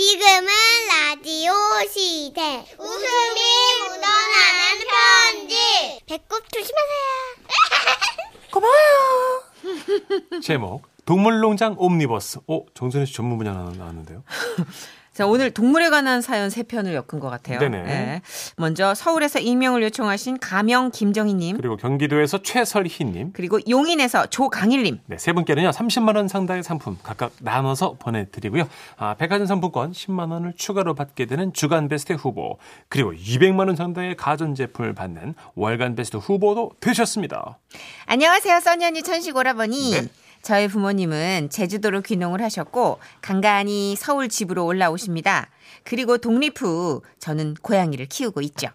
지금은 라디오 시대. 웃음이 묻어나는 편지. 배꼽 조심하세요. 고마워요. 제목 동물농장 옴니버스. 어, 정선희 씨 전문 분야 나- 나왔는데요. 자, 오늘 동물에 관한 사연 세 편을 엮은 것 같아요. 네네. 예. 먼저 서울에서 익명을 요청하신 가명 김정희님, 그리고 경기도에서 최설희님. 그리고 용인에서 조강일님, 네, 세 분께는요, 30만원 상당의 상품 각각 나눠서 보내드리고요. 아, 백화점 상품권 10만원을 추가로 받게 되는 주간 베스트 후보, 그리고 200만원 상당의 가전제품을 받는 월간 베스트 후보도 되셨습니다. 안녕하세요, 써니 언니 천식 오라버니. 네. 저희 부모님은 제주도로 귀농을 하셨고 간간히 서울 집으로 올라오십니다. 그리고 독립 후 저는 고양이를 키우고 있죠.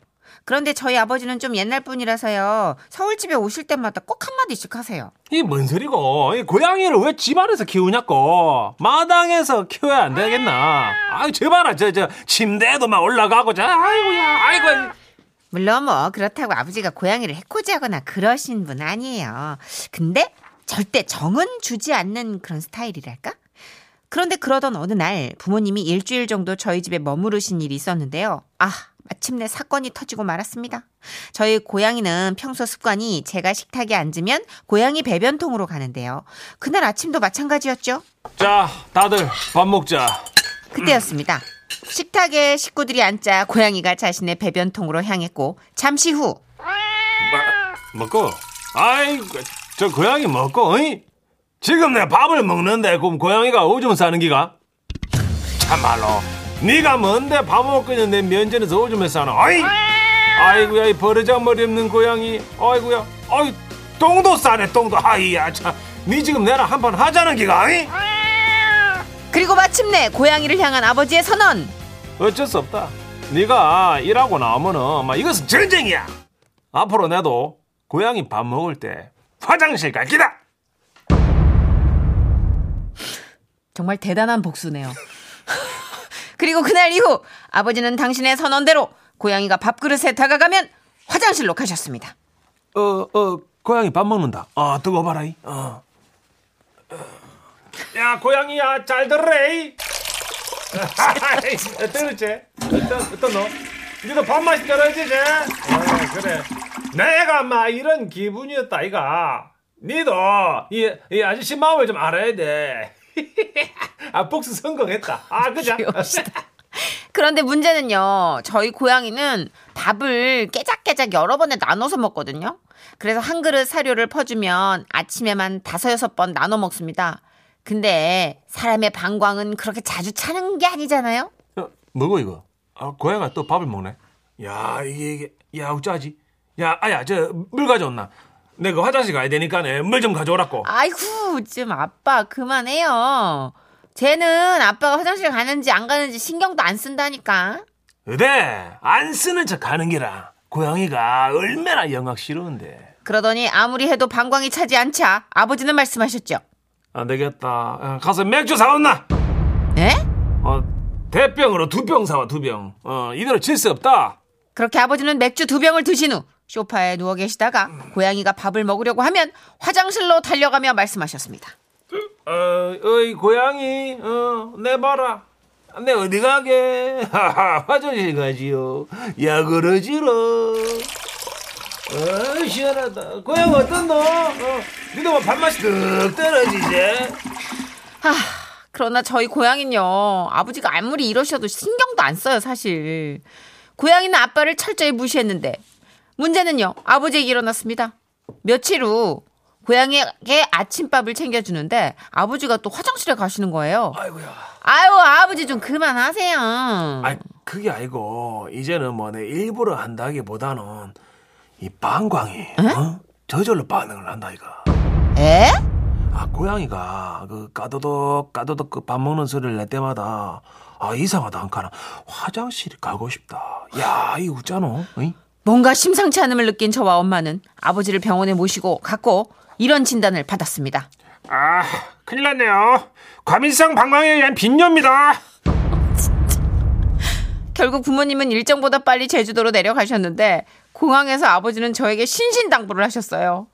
그런데 저희 아버지는 좀 옛날 분이라서요. 서울 집에 오실 때마다 꼭 한마디씩 하세요. 이 뭔 소리고? 이 고양이를 왜 집 안에서 키우냐고? 마당에서 키워야 안 되겠나? 아이, 저봐라, 저, 저, 침대에도 막 올라가고, 저, 아이고야, 아이고. 물론 뭐 그렇다고 아버지가 고양이를 해코지하거나 그러신 분 아니에요. 근데 절대 정은 주지 않는 그런 스타일이랄까? 그런데 그러던 어느 날 부모님이 일주일 정도 저희 집에 머무르신 일이 있었는데요. 아, 마침내 사건이 터지고 말았습니다. 저희 고양이는 평소 습관이 제가 식탁에 앉으면 고양이 배변통으로 가는데요. 그날 아침도 마찬가지였죠. 자, 다들 밥 먹자. 그때였습니다. 식탁에 식구들이 앉자 고양이가 자신의 배변통으로 향했고 잠시 후 뭐, 먹고? 아이고, 저 고양이 먹고, 어이? 지금 내 밥을 먹는데, 그럼 고양이가 오줌 싸는 기가? 참말로. 네가 뭔데 밥 먹고 있는데 면전에서 오줌을 싸노? 어이? 아이고야, 이 버르장머리 없는 고양이. 아이고야, 아이, 똥도 싸네, 똥도. 아이야, 참. 네 지금 내랑 한판 하자는 기가, 어이? 그리고 마침내 고양이를 향한 아버지의 선언. 어쩔 수 없다. 네가 일하고 나오면은 막 이것은 전쟁이야. 앞으로 내도 고양이 밥 먹을 때 화장실 갈 기다. 정말 대단한 복수네요. 그리고 그날 이후 아버지는 당신의 선언대로 고양이가 밥그릇에 다가가면 화장실로 가셨습니다. 어, 어, 고양이 밥 먹는다. 아, 뜨거 봐라. 이. 어. 야, 고양이야, 잘 들으래. 들었지? 어떤, 어떤 너? 니도 밥맛이 떨어지지? 어, 그래. 내가 막 이런 기분이었다, 이가. 니도 이, 이 아저씨 마음을 좀 알아야 돼. 아, 복수 성공했다. 아, 그죠? 그런데 문제는요, 저희 고양이는 밥을 깨작깨작 여러 번에 나눠서 먹거든요. 그래서 한 그릇 사료를 퍼주면 아침에만 다섯 여섯 번 나눠 먹습니다. 근데 사람의 방광은 그렇게 자주 차는 게 아니잖아요? 어, 뭐고 이거? 아, 고양이가 또 밥을 먹네. 야 이게 이게 야 어쩌지? 야 아야 저 물 가져온나? 내가 화장실 가야 되니까 물 좀 가져오라고. 아이고, 좀 아빠 그만해요. 쟤는 아빠가 화장실 가는지 안 가는지 신경도 안 쓴다니까. 그래 안 쓰는 척 하는 기라. 고양이가 얼마나 영악 싫어한데. 그러더니 아무리 해도 방광이 차지 않자 아버지는 말씀하셨죠. 안 되겠다. 어, 가서 맥주 사왔나? 네? 어 대병으로 두 병 사와 두 병. 어 이대로 질 수 없다. 그렇게 아버지는 맥주 두 병을 드신 후 소파에 누워 계시다가 고양이가 밥을 먹으려고 하면 화장실로 달려가며 말씀하셨습니다. 어, 어이 고양이, 어, 내 봐라. 내 어디 가게? 하하, 화장실 가지요. 야 그러지로. 어, 시원하다. 고양 어떤노? 어, 니도 뭐 밥맛이 뚝 떨어지지? 하, 그러나 저희 고양이는요 아버지가 아무리 이러셔도 신경도 안 써요 사실. 고양이는 아빠를 철저히 무시했는데 문제는요 아버지에게 일어났습니다. 며칠 후 고양이에게 아침밥을 챙겨주는데 아버지가 또 화장실에 가시는 거예요. 아이고야. 아유 아버지 좀 그만하세요. 아, 그게 아니고 이제는 뭐 내 일부러 한다기보다는 이 방광이 어? 저절로 반응을 한다 이거. 에? 아 고양이가 그 까도독 까도독 그밥 먹는 소리를 낼 때마다 아 이상하다 한카나 화장실 가고 싶다. 야 이거 웃잖아. 어이? 뭔가 심상치 않음을 느낀 저와 엄마는 아버지를 병원에 모시고 갔고 이런 진단을 받았습니다. 아, 큰일 났네요. 과민성 방광에 의한 빈뇨입니다. 결국 부모님은 일정보다 빨리 제주도로 내려가셨는데 공항에서 아버지는 저에게 신신당부를 하셨어요.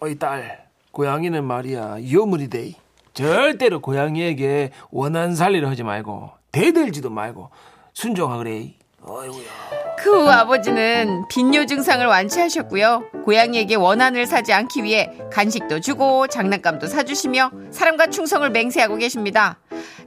어이 딸, 고양이는 말이야 유물이 돼. 절대로 고양이에게 원한 살리를 하지 말고 대들지도 말고 순종하 그래. 어이구야. 그 후 아버지는 빈뇨 증상을 완치하셨고요. 고양이에게 원한을 사지 않기 위해 간식도 주고 장난감도 사주시며 사람과 충성을 맹세하고 계십니다.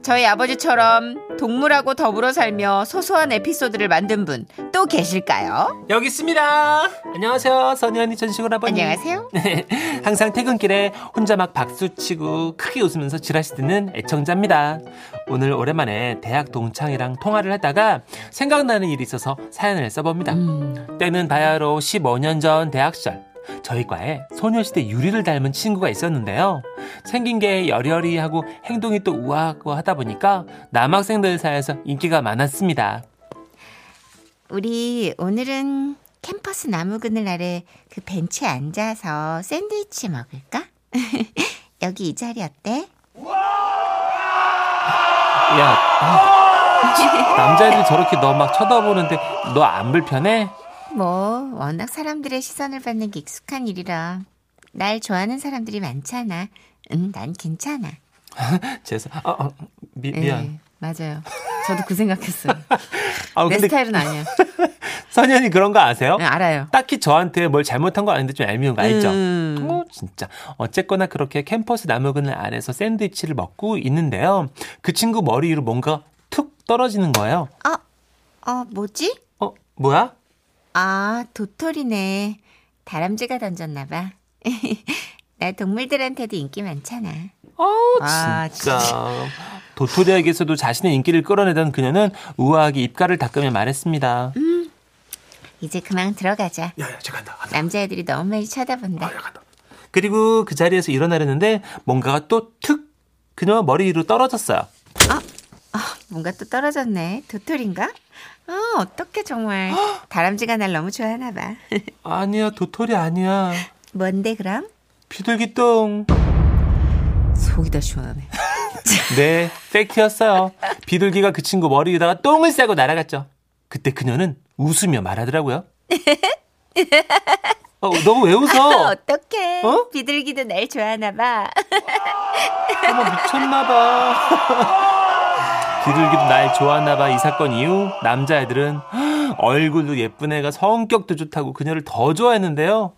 저희 아버지처럼 동물하고 더불어 살며 소소한 에피소드를 만든 분 또 계실까요? 여기 있습니다. 안녕하세요. 선희 언니 전식을 아버님. 안녕하세요. 네, 항상 퇴근길에 혼자 막 박수치고 크게 웃으면서 지라시 듣는 애청자입니다. 오늘 오랜만에 대학 동창이랑 통화를 하다가 생각나는 일이 있어서 사연을 써봅니다. 음, 때는 바야흐로 15년 전 대학 시절 저희 과에 소녀시대 유리를 닮은 친구가 있었는데요. 생긴 게 여리여리하고 행동이 또 우아하고 하다 보니까 남학생들 사이에서 인기가 많았습니다. 우리 오늘은 캠퍼스 나무 그늘 아래 그 벤치에 앉아서 샌드위치 먹을까? 여기 이 자리 어때? 야, 아, 남자애들 저렇게 너 막 쳐다보는데 너 안 불편해? 뭐 워낙 사람들의 시선을 받는 게 익숙한 일이라 날 좋아하는 사람들이 많잖아. 응, 난 괜찮아. 죄송, 아, 아, 미, 미안. 네, 맞아요. 저도 그 생각했어요. 아, 내 스타일은 아니야. 선현이 그런 거 아세요? 네, 알아요. 딱히 저한테 뭘 잘못한 거 아닌데 좀 얄미운 거 알죠? 음. 어, 진짜. 어쨌거나 그렇게 캠퍼스 나무 그늘 안에서 샌드위치를 먹고 있는데요. 그 친구 머리 위로 뭔가 툭 떨어지는 거예요. 어, 어, 뭐지? 어, 뭐야? 아, 도토리네. 다람쥐가 던졌나 봐. 나 동물들한테도 인기 많잖아. 어, 아, 진짜. 도토리에게서도 자신의 인기를 끌어내던 그녀는 우아하게 입가를 닦으며 말했습니다. 이제 그만 들어가자. 야야, 저 간다. 간다. 남자애들이 너무 많이 쳐다본다. 야, 간다. 그리고 그 자리에서 일어나려는데 뭔가가 또 툭 그녀 머리 위로 떨어졌어요. 뭔가 또 떨어졌네. 도토리인가? 아, 어떡해, 정말. 다람쥐가 날 너무 좋아하나 봐. 아니야, 도토리 아니야. 뭔데, 그럼? 비둘기 똥. 속이 더 시원하네. 네, 팩트였어요. 비둘기가 그 친구 머리 위에다가 똥을 싸고 날아갔죠. 그때 그녀는 웃으며 말하더라고요. 어, 너왜 웃어? 어떡해. 어? 비둘기도 날 좋아하나 봐. 어머, 미쳤나 봐. 비둘기도 날 좋아하나봐 이 사건 이후 남자애들은 얼굴도 예쁜 애가 성격도 좋다고 그녀를 더 좋아했는데요.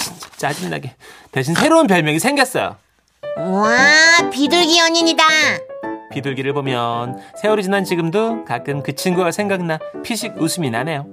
진짜 짜증나게. 대신 새로운 별명이 생겼어요. 와, 비둘기 연인이다. 비둘기를 보면 세월이 지난 지금도 가끔 그 친구가 생각나 피식 웃음이 나네요.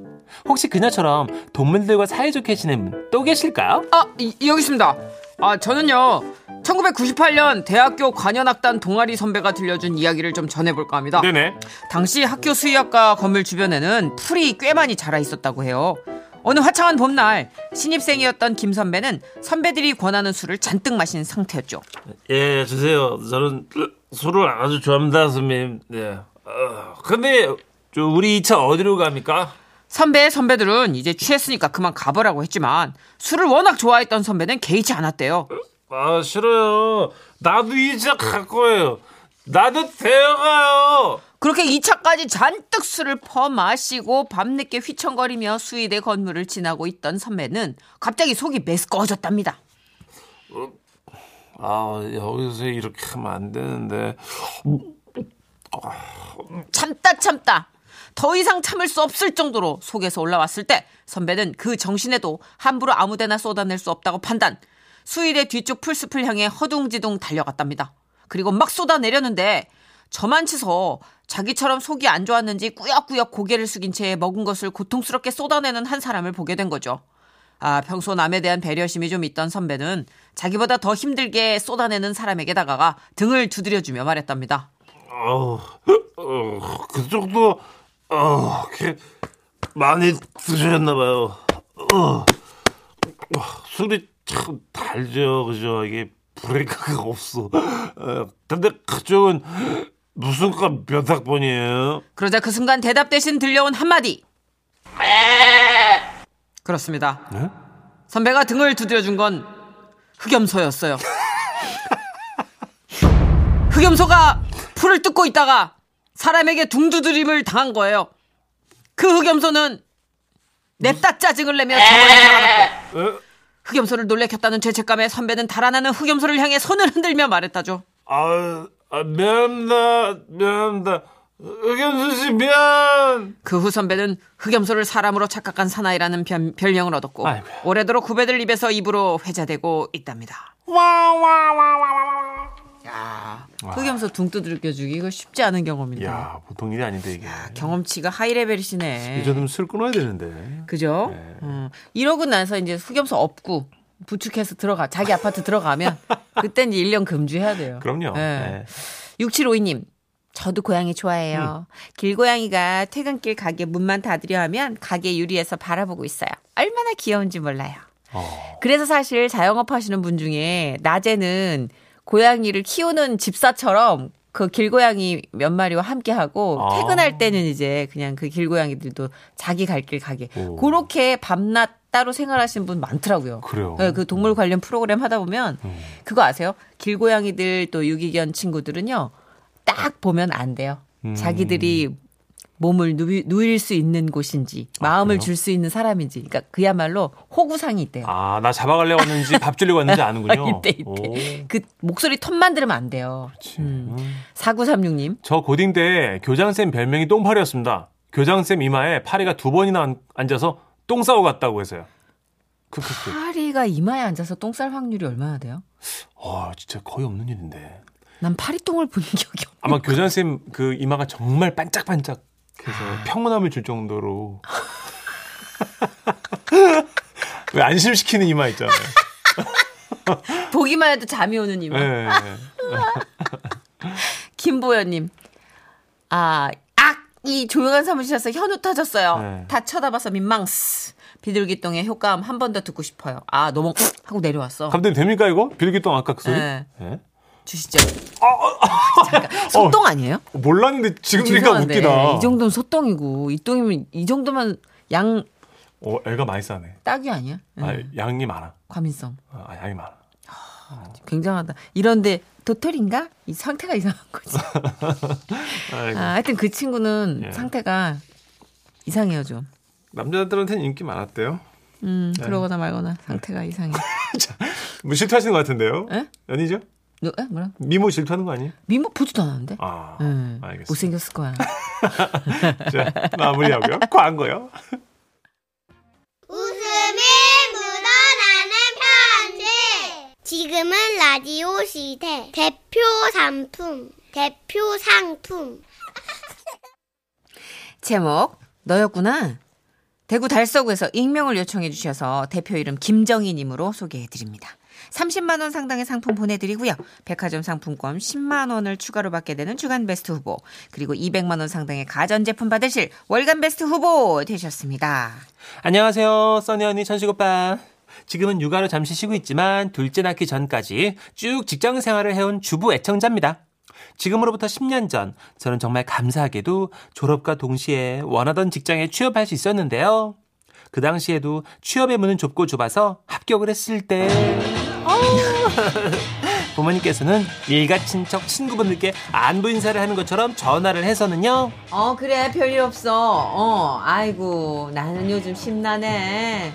혹시 그녀처럼 동물들과 사이좋게 지낸 분또 계실까요? 아, 이- 여기 있습니다. 아, 저는요. 1998년 대학교 관현악단 동아리 선배가 들려준 이야기를 좀 전해볼까 합니다. 네네. 당시 학교 수의학과 건물 주변에는 풀이 꽤 많이 자라 있었다고 해요. 어느 화창한 봄날 신입생이었던 김 선배는 선배들이 권하는 술을 잔뜩 마신 상태였죠. 예, 주세요. 저는 술을 아주 좋아합니다, 선배님. 네. 어, 근데 저 우리 이차 어디로 갑니까? 선배의 선배들은 이제 취했으니까 그만 가보라고 했지만 술을 워낙 좋아했던 선배는 개의치 않았대요. 아, 싫어요. 나도 이차갈 거예요. 나도 데려가요. 그렇게 2차까지 잔뜩 술을 퍼마시고 밤늦게 휘청거리며 수의대 건물을 지나고 있던 선배는 갑자기 속이 메스꺼워졌답니다. 아, 여기서 이렇게 하면 안 되는데. 참다 참다 더 이상 참을 수 없을 정도로 속에서 올라왔을 때 선배는 그 정신에도 함부로 아무데나 쏟아낼 수 없다고 판단 수의대 뒤쪽 풀숲을 향해 허둥지둥 달려갔답니다. 그리고 막 쏟아내려는데 저만 치서 자기처럼 속이 안 좋았는지 꾸역꾸역 고개를 숙인 채 먹은 것을 고통스럽게 쏟아내는 한 사람을 보게 된 거죠. 아, 평소 남에 대한 배려심이 좀 있던 선배는 자기보다 더 힘들게 쏟아내는 사람에게 다가가 등을 두드려주며 말했답니다. 어, 어, 그쪽도, 어, 그, 많이 드셨나봐요. 어, 어, 술이 참 달죠, 그죠? 이게 브레이크가 없어. 어, 근데 그쪽은 무슨 과몇 학번이에요? 그러자 그 순간 대답 대신 들려온 한마디. 그렇습니다. 네? 선배가 등을 두드려준 건 흑염소였어요. 흑염소가 풀을 뜯고 있다가 사람에게 둥두드림을 당한 거예요. 그 흑염소는 냅다 짜증을 내며 저번에 어? 흑염소를 놀래켰다는 죄책감에 선배는 달아나는 흑염소를 향해 손을 흔들며 말했다죠. 아, 아, 미안합니다. 미안합니다. 흑염수 씨 미안. 그 후 선배는 흑염소를 사람으로 착각한 사나이라는 변- 별명을 얻었고 아이고야. 오래도록 후배들 입에서 입으로 회자되고 있답니다. 야, 흑염소 둥 두들겨주기 이거 쉽지 않은 경험인데 야 보통 일이 아닌데 이게. 경험치가 하이 레벨이시네. 이 정도면 술 끊어야 되는데. 그죠? 네. 어. 이러고 나서 이제 흑염소 업고 부축해서 들어가 자기 아파트 들어가면 그땐 이제 1년 금주해야 돼요. 그럼요. 네. 네. 6752님. 저도 고양이 좋아해요. 길고양이가 퇴근길 가게 문만 닫으려 하면 가게 유리에서 바라보고 있어요. 얼마나 귀여운지 몰라요. 어. 그래서 사실 자영업 하시는 분 중에 낮에는 고양이를 키우는 집사처럼 그 길고양이 몇 마리와 함께 하고 아. 퇴근할 때는 이제 그냥 그 길고양이들도 자기 갈 길 가게. 오. 그렇게 밤낮 따로 생활하시는 분 많더라고요. 그래요. 네, 그 동물 관련 프로그램 하다 보면 음. 그거 아세요? 길고양이들 또 유기견 친구들은요. 딱 보면 안 돼요. 음. 자기들이 몸을 누이, 누일 수 있는 곳인지 마음을 아, 그래요? 줄수 있는 사람인지 그러니까 그야말로 호구상이 있대요. 아, 나 잡아가려고 왔는지 밥 주려고 왔는지 아는군요. 이때 이때 오, 그 목소리 톤만 들으면 안 돼요. 음. 음. 4936님. 저 고딩 때 교장쌤 별명이 똥파리였습니다. 교장쌤 이마에 파리가 두 번이나 앉- 앉아서 똥 싸고 갔다고 해서요. 크크크. 파리가 이마에 앉아서 똥 쌀 확률이 얼마나 돼요? 와, 진짜 거의 없는 일인데. 난 파리똥을 본 적이 없. 아마 교장쌤 그 이마가 정말 반짝반짝 해서 아. 평온함을 줄 정도로. 왜 안심시키는 이마 있잖아요. 보기만 해도 잠이 오는 이마. 네. 김보연님. 아, 악! 이 조용한 사무실에서 현우 터졌어요. 네. 다 쳐다봐서 민망스. 비둘기똥의 효과음 한 번 더 듣고 싶어요. 아, 너무 하고 내려왔어. 감독님 됩니까 이거? 빌기똥 아까 그 소리? 네. 네. 주시죠. 잠깐. 소똥 아니에요? 몰랐는데 지금 죄송한데 웃기다. 이 정도는 소똥이고 이 똥이면 이 정도면 양 어, 애가 많이 싸네. 딱이 아니야? 응. 아, 양이 많아. 과민성. 아, 양이 많아. 굉장하다. 이런데 도토리인가? 이 상태가 이상한 거지. 아, 하여튼 그 친구는 예. 상태가 이상해요 좀. 남자들한테는 인기 많았대요. 음, 네. 그러거나 말거나 상태가 이상해. 뭐 질투하시는 것 같은데요? 에? 아니죠? 너, 에? 뭐라? 미모 질투하는 거 아니에요? 미모 보지도 않았는데? 아, 음, 알겠습니다. 못생겼을 거야. 자, 마무리하고요. 광고요. 웃음이 묻어나는 편지. 지금은 라디오 시대. 대표 상품. 대표 상품. 제목 너였구나. 대구 달서구에서 익명을 요청해 주셔서 대표 이름 김정희님으로 소개해 드립니다. 30만 원 상당의 상품 보내드리고요. 백화점 상품권 10만 원을 추가로 받게 되는 주간 베스트 후보 그리고 200만 원 상당의 가전제품 받으실 월간 베스트 후보 되셨습니다. 안녕하세요, 써니 언니, 천식 오빠. 지금은 육아로 잠시 쉬고 있지만 둘째 낳기 전까지 쭉 직장 생활을 해온 주부 애청자입니다. 지금으로부터 10년 전 저는 정말 감사하게도 졸업과 동시에 원하던 직장에 취업할 수 있었는데요. 그 당시에도 취업의 문은 좁고 좁아서 합격을 했을 때 부모님께서는 일가 친척 친구분들께 안부 인사를 하는 것처럼 전화를 해서는요. 어 그래 별일 없어. 어 아이고 나는 요즘 심란해.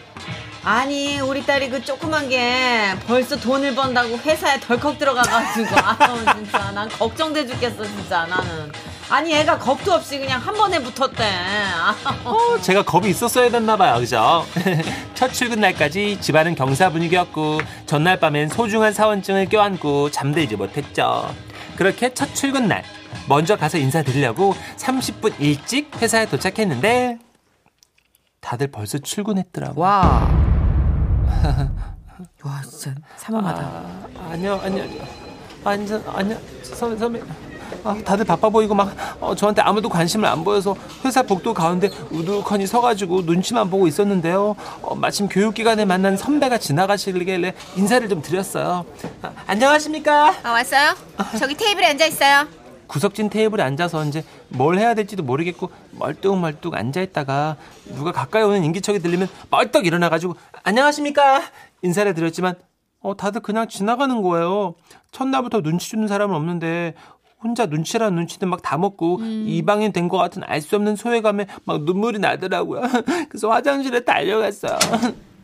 아니 우리 딸이 그 조그만 게 벌써 돈을 번다고 회사에 덜컥 들어가가지고 아우 진짜 난 걱정돼 죽겠어 진짜 나는. 아니 애가 겁도 없이 그냥 한 번에 붙었대. 아, 어, 제가 겁이 있었어야 됐나 봐요, 그죠? 첫 출근 날까지 집안은 경사 분위기였고 전날 밤엔 소중한 사원증을 껴안고 잠들지 못했죠. 그렇게 첫 출근 날 먼저 가서 인사드리려고 30분 일찍 회사에 도착했는데 다들 벌써 출근했더라고. 와. 와 진짜 삼엄하다. 아, 아니요, 아니요. 아니요, 아니요. 선배, 선배. 아, 다들 바빠 보이고 막 어, 저한테 아무도 관심을 안 보여서 회사 복도 가운데 우두커니 서가지고 눈치만 보고 있었는데요. 어, 마침 교육기관에 만난 선배가 지나가시길래 인사를 좀 드렸어요. 아, 안녕하십니까? 아 왔어요? 저기 테이블에 앉아 있어요. 구석진 테이블에 앉아서 이제 뭘 해야 될지도 모르겠고 멀뚱멀뚱 앉아있다가 누가 가까이 오는 인기척이 들리면 벌떡 일어나가지고 안녕하십니까? 인사를 드렸지만 어 다들 그냥 지나가는 거예요. 첫날부터 눈치 주는 사람은 없는데 혼자 눈치란 눈치는 막 다 먹고 이방인 된 것 같은 알 수 없는 소외감에 막 눈물이 나더라고요. 그래서 화장실에 달려갔어요.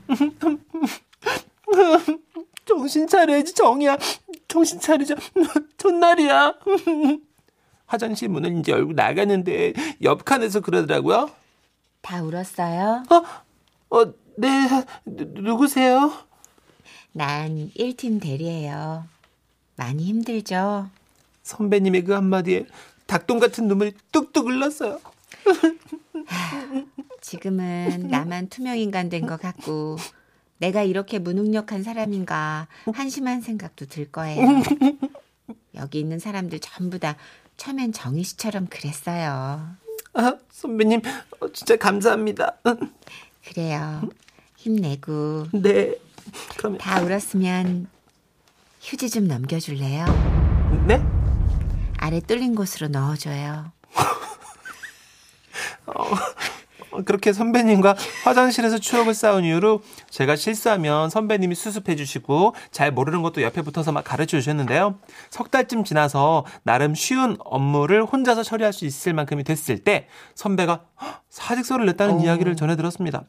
정신 차려야지 정이야. 정신 차리자. 전날이야. 화장실 문을 이제 열고 나가는데 옆 칸에서 그러더라고요. 다 울었어요? 어, 네, 누, 누구세요? 난 1팀 대리예요. 많이 힘들죠? 선배님의 그 한마디에 닭똥 같은 눈물이 뚝뚝 흘렀어요. 지금은 나만 투명인간 된 것 같고 내가 이렇게 무능력한 사람인가 한심한 생각도 들 거예요. 여기 있는 사람들 전부 다 처음엔 정희 씨처럼 그랬어요. 아, 선배님, 어, 진짜 감사합니다. 그래요. 힘내고 네. 그러면, 다 울었으면 휴지 좀 넘겨줄래요? 네? 아래 뚫린 곳으로 넣어줘요. 어, 그렇게 선배님과 화장실에서 추억을 쌓은 이후로 제가 실수하면 선배님이 수습해 주시고 잘 모르는 것도 옆에 붙어서 막 가르쳐 주셨는데요. 석 달쯤 지나서 나름 쉬운 업무를 혼자서 처리할 수 있을 만큼이 됐을 때 선배가 헉, 사직서를 냈다는 이야기를 전해 들었습니다.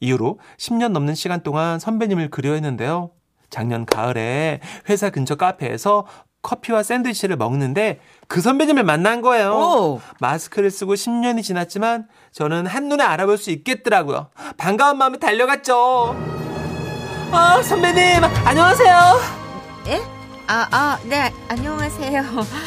이후로 10년 넘는 시간 동안 선배님을 그리워했는데요. 작년 가을에 회사 근처 카페에서 커피와 샌드위치를 먹는데 그 선배님을 만난 거예요. 오. 마스크를 쓰고 10년이 지났지만 저는 한눈에 알아볼 수 있겠더라고요. 반가운 마음에 달려갔죠. 아, 선배님, 안녕하세요. 예? 아, 아, 네, 안녕하세요.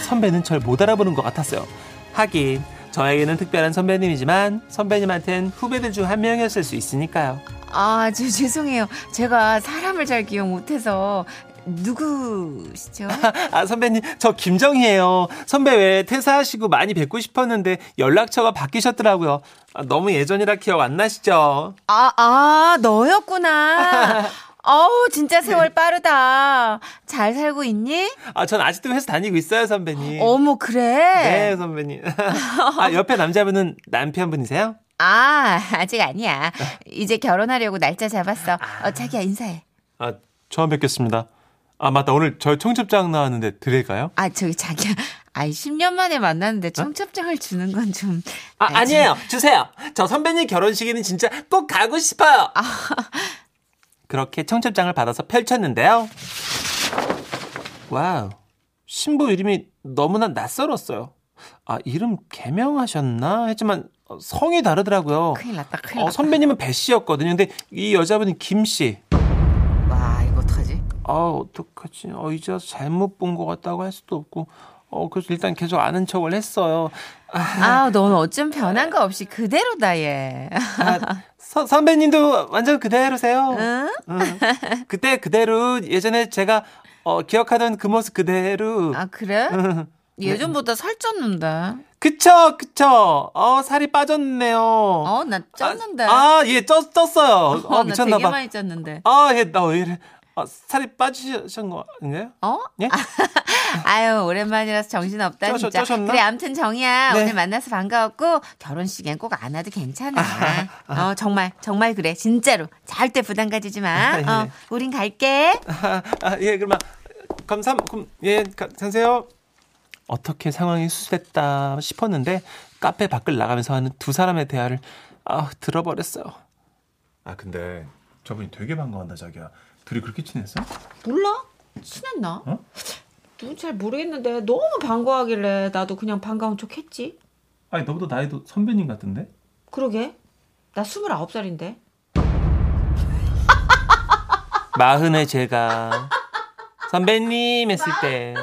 선배는 절 못 알아보는 것 같았어요. 하긴, 저에게는 특별한 선배님이지만 선배님한텐 후배들 중 한 명이었을 수 있으니까요. 아, 저 죄송해요. 제가 사람을 잘 기억 못해서 누구시죠? 아, 선배님, 저 김정희예요. 선배 왜 퇴사하시고 많이 뵙고 싶었는데 연락처가 바뀌셨더라고요. 아, 너무 예전이라 기억 안 나시죠? 아, 아, 너였구나. 어우, 진짜 세월 빠르다. 잘 살고 있니? 아, 전 아직도 회사 다니고 있어요, 선배님. 어머, 그래? 네, 선배님. 아, 옆에 남자분은 남편분이세요? 아, 아직 아니야. 이제 결혼하려고 날짜 잡았어. 어, 자기야, 인사해. 아, 처음 뵙겠습니다. 아, 맞다. 오늘 저희 청첩장 나왔는데 드릴까요? 아, 저기 자기야. 아이, 10년 만에 만났는데 청첩장을 주는 건 좀. 아, 아, 아니에요. 주세요. 저 선배님 결혼식에는 진짜 꼭 가고 싶어요. 그렇게 청첩장을 받아서 펼쳤는데요. wow. 신부 이름이 너무나 낯설었어요. 아, 이름 개명하셨나? 했지만 어, 성이 다르더라고요. 큰일 났다, 큰일 어, 났다. 선배님은 배 씨였거든요. 근데 이 여자분은 김 씨. 아, 어떡하지? 어, 이제 와서 잘못 본 것 같다고 할 수도 없고. 어, 그래서 일단 계속 아는 척을 했어요. 아, 넌 어쩜 변한 거 없이 그대로다, 얘. 아, 서- 선배님도 완전 그대로세요. 응? 응. 그때 그대로 예전에 제가 어, 기억하던 그 모습 그대로. 아, 그래? 예전보다 살쪘는데. 그쵸, 그쵸. 어, 살이 빠졌네요. 어, 나 쪘는데. 아, 아, 예, 쪘, 쪘어요. 어, 나 미쳤나봐. 되게 많이 쪘는데. 아, 예, 나 왜 이래. 아, 살이 빠지신 거 아닌가요? 어? 예? 아유, 오랜만이라서 정신 없다, 쪄셨- 진짜. 쪄셨나? 그래, 암튼 정이야. 네. 오늘 만나서 반가웠고, 결혼식엔 꼭 안 와도 괜찮아. 어, 정말, 정말 그래. 진짜로. 절대 부담 가지지 마. 아, 예. 어, 우린 갈게. 아, 아, 예, 그럼, 감사, 그럼, 예, 가, 가세요. 어떻게 상황이 수습됐다 싶었는데, 카페 밖을 나가면서 하는 두 사람의 대화를, 아, 들어버렸어요. 아 근데 저분이 되게 반가워한다 자기야. 둘이 그렇게 친했어? 몰라? 친했나? 어? 누군 잘 모르겠는데 너무 반가워하길래 나도 그냥 반가운 척 했지. 아니 너보다 나이도 선배님 같은데? 그러게. 나 29살인데. 마흔의 제가 선배님 했을 때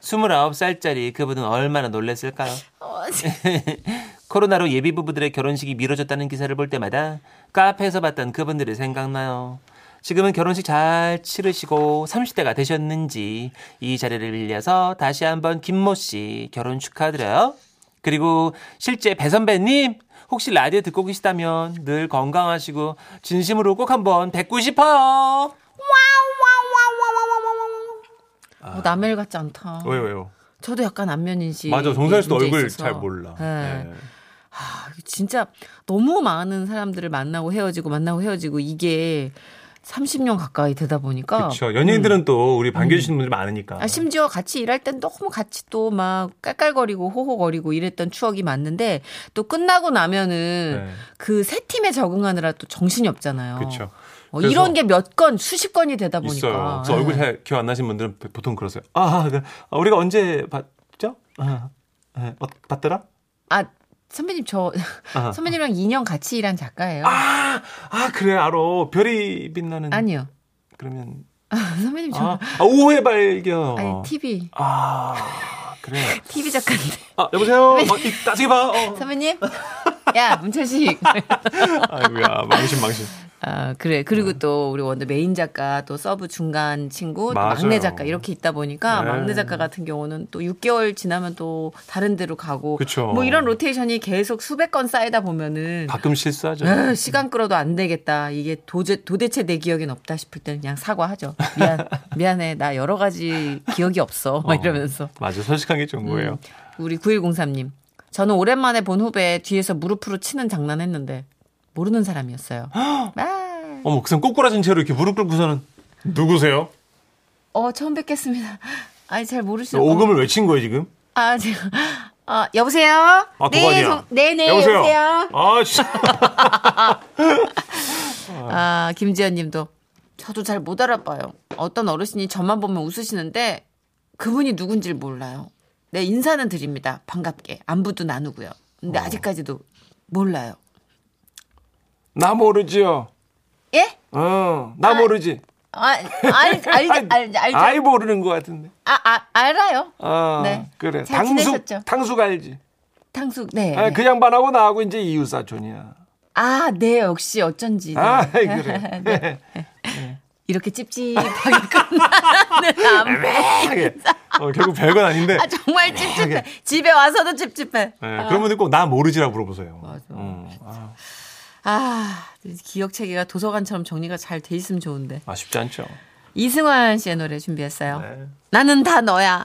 29살짜리 그분은 얼마나 놀랐을까요? 코로나로 예비 부부들의 결혼식이 미뤄졌다는 기사를 볼 때마다 카페에서 봤던 그분들이 생각나요. 지금은 결혼식 잘 치르시고 30대가 되셨는지 이 자리를 빌려서 다시 한번 김모 씨 결혼 축하드려요. 그리고 실제 배 선배님 혹시 라디오 듣고 계시다면 늘 건강하시고 진심으로 꼭 한번 뵙고 싶어요. 어, 남의 일 같지 않다. 왜요 왜요? 저도 약간 안면인지. 맞아 정선 씨도 얼굴 있어서. 잘 몰라. 네. 네. 아, 진짜 너무 많은 사람들을 만나고 헤어지고 만나고 헤어지고 이게 30년 가까이 되다 보니까 그렇죠. 연예인들은 또 우리 반겨주시는 분들이 많으니까. 아, 심지어 같이 일할 땐 너무 같이 또 막 깔깔거리고 호호거리고 이랬던 추억이 많는데 또 끝나고 나면은 네. 그새 팀에 적응하느라 또 정신이 없잖아요. 그렇죠. 어, 이런 게 몇 건, 수십 건이 되다 보니까. 있어요. 그래서 예. 얼굴 잘 기억 안 나신 분들은 보통 그러세요. 아, 그, 아, 우리가 언제 봤죠? 아, 예, 어, 봤더라? 아, 선배님, 저, 아하. 선배님이랑 2년 같이 일한 작가예요. 아, 아, 그래, 알아. 별이 빛나는. 아니요. 그러면. 선배님, 저, 아, 아 오해 발견. 아니, TV. 아, 그래. TV 작가인데. 아, 여보세요? 어, 이, 따지게 봐. 어. 선배님? 야, 문철식. 아이고야, 망신, 망신. 아, 그래. 그리고 또 우리 원더 메인 작가, 또 서브 중간 친구. 막내 작가 이렇게 있다 보니까 네. 막내 작가 같은 경우는 또 6개월 지나면 또 다른 데로 가고 그쵸. 뭐 이런 로테이션이 계속 수백 건 쌓이다 보면은 가끔 실수하죠. 에휴, 시간 끌어도 안 되겠다. 이게 도제, 도대체 내 기억엔 없다 싶을 때는 그냥 사과하죠. 미안, 미안해. 나 여러 가지 기억이 없어. 막 이러면서. 맞아, 솔직한 게 좋은 거예요. 음, 우리 9103님. 저는 오랜만에 본 후배 뒤에서 무릎으로 치는 장난 했는데 모르는 사람이었어요. 아, 어머, 그냥 꼬꾸라진 채로 이렇게 무릎 꿇고서는 누구세요? 어, 처음 뵙겠습니다. 아니, 잘 모르시는 오금을 외친 거예요, 지금? 아, 제가. 아, 여보세요? 아, 네, 아니야. 성- 네네, 여보세요? 여보세요? 아, 진짜. 아, 김지연 님도. 저도 잘 못 알아봐요. 어떤 어르신이 저만 보면 웃으시는데 그분이 누군지를 몰라요. 네, 인사는 드립니다. 반갑게. 안부도 나누고요. 근데 아직까지도 몰라요. 나 모르지요. 예? 어, 나 모르지. 아, 알, 알죠, 알죠, 알죠. 아이 모르는 것 같은데. 아, 아, 알아요. 아, 네. 그래. 잘 당숙? 당숙 알지? 탕숙, 네. 아, 네. 그 양반하고 나하고 이제 이웃 사촌이야. 아, 네, 역시 어쩐지. 네. 아, 그래. 네. 이렇게 찝찝하게 끝나는. 어, 결국 별건 아닌데. 아, 정말 찝찝해. 집에 와서도 찝찝해. 네, 그런 분들 꼭 나 모르지라고 물어보세요. 맞아. 음, 아, 아, 기억 체계가 도서관처럼 정리가 잘 돼 있으면 좋은데. 아, 쉽지 않죠. 이승환 씨의 노래 준비했어요. 네. 나는 다 너야.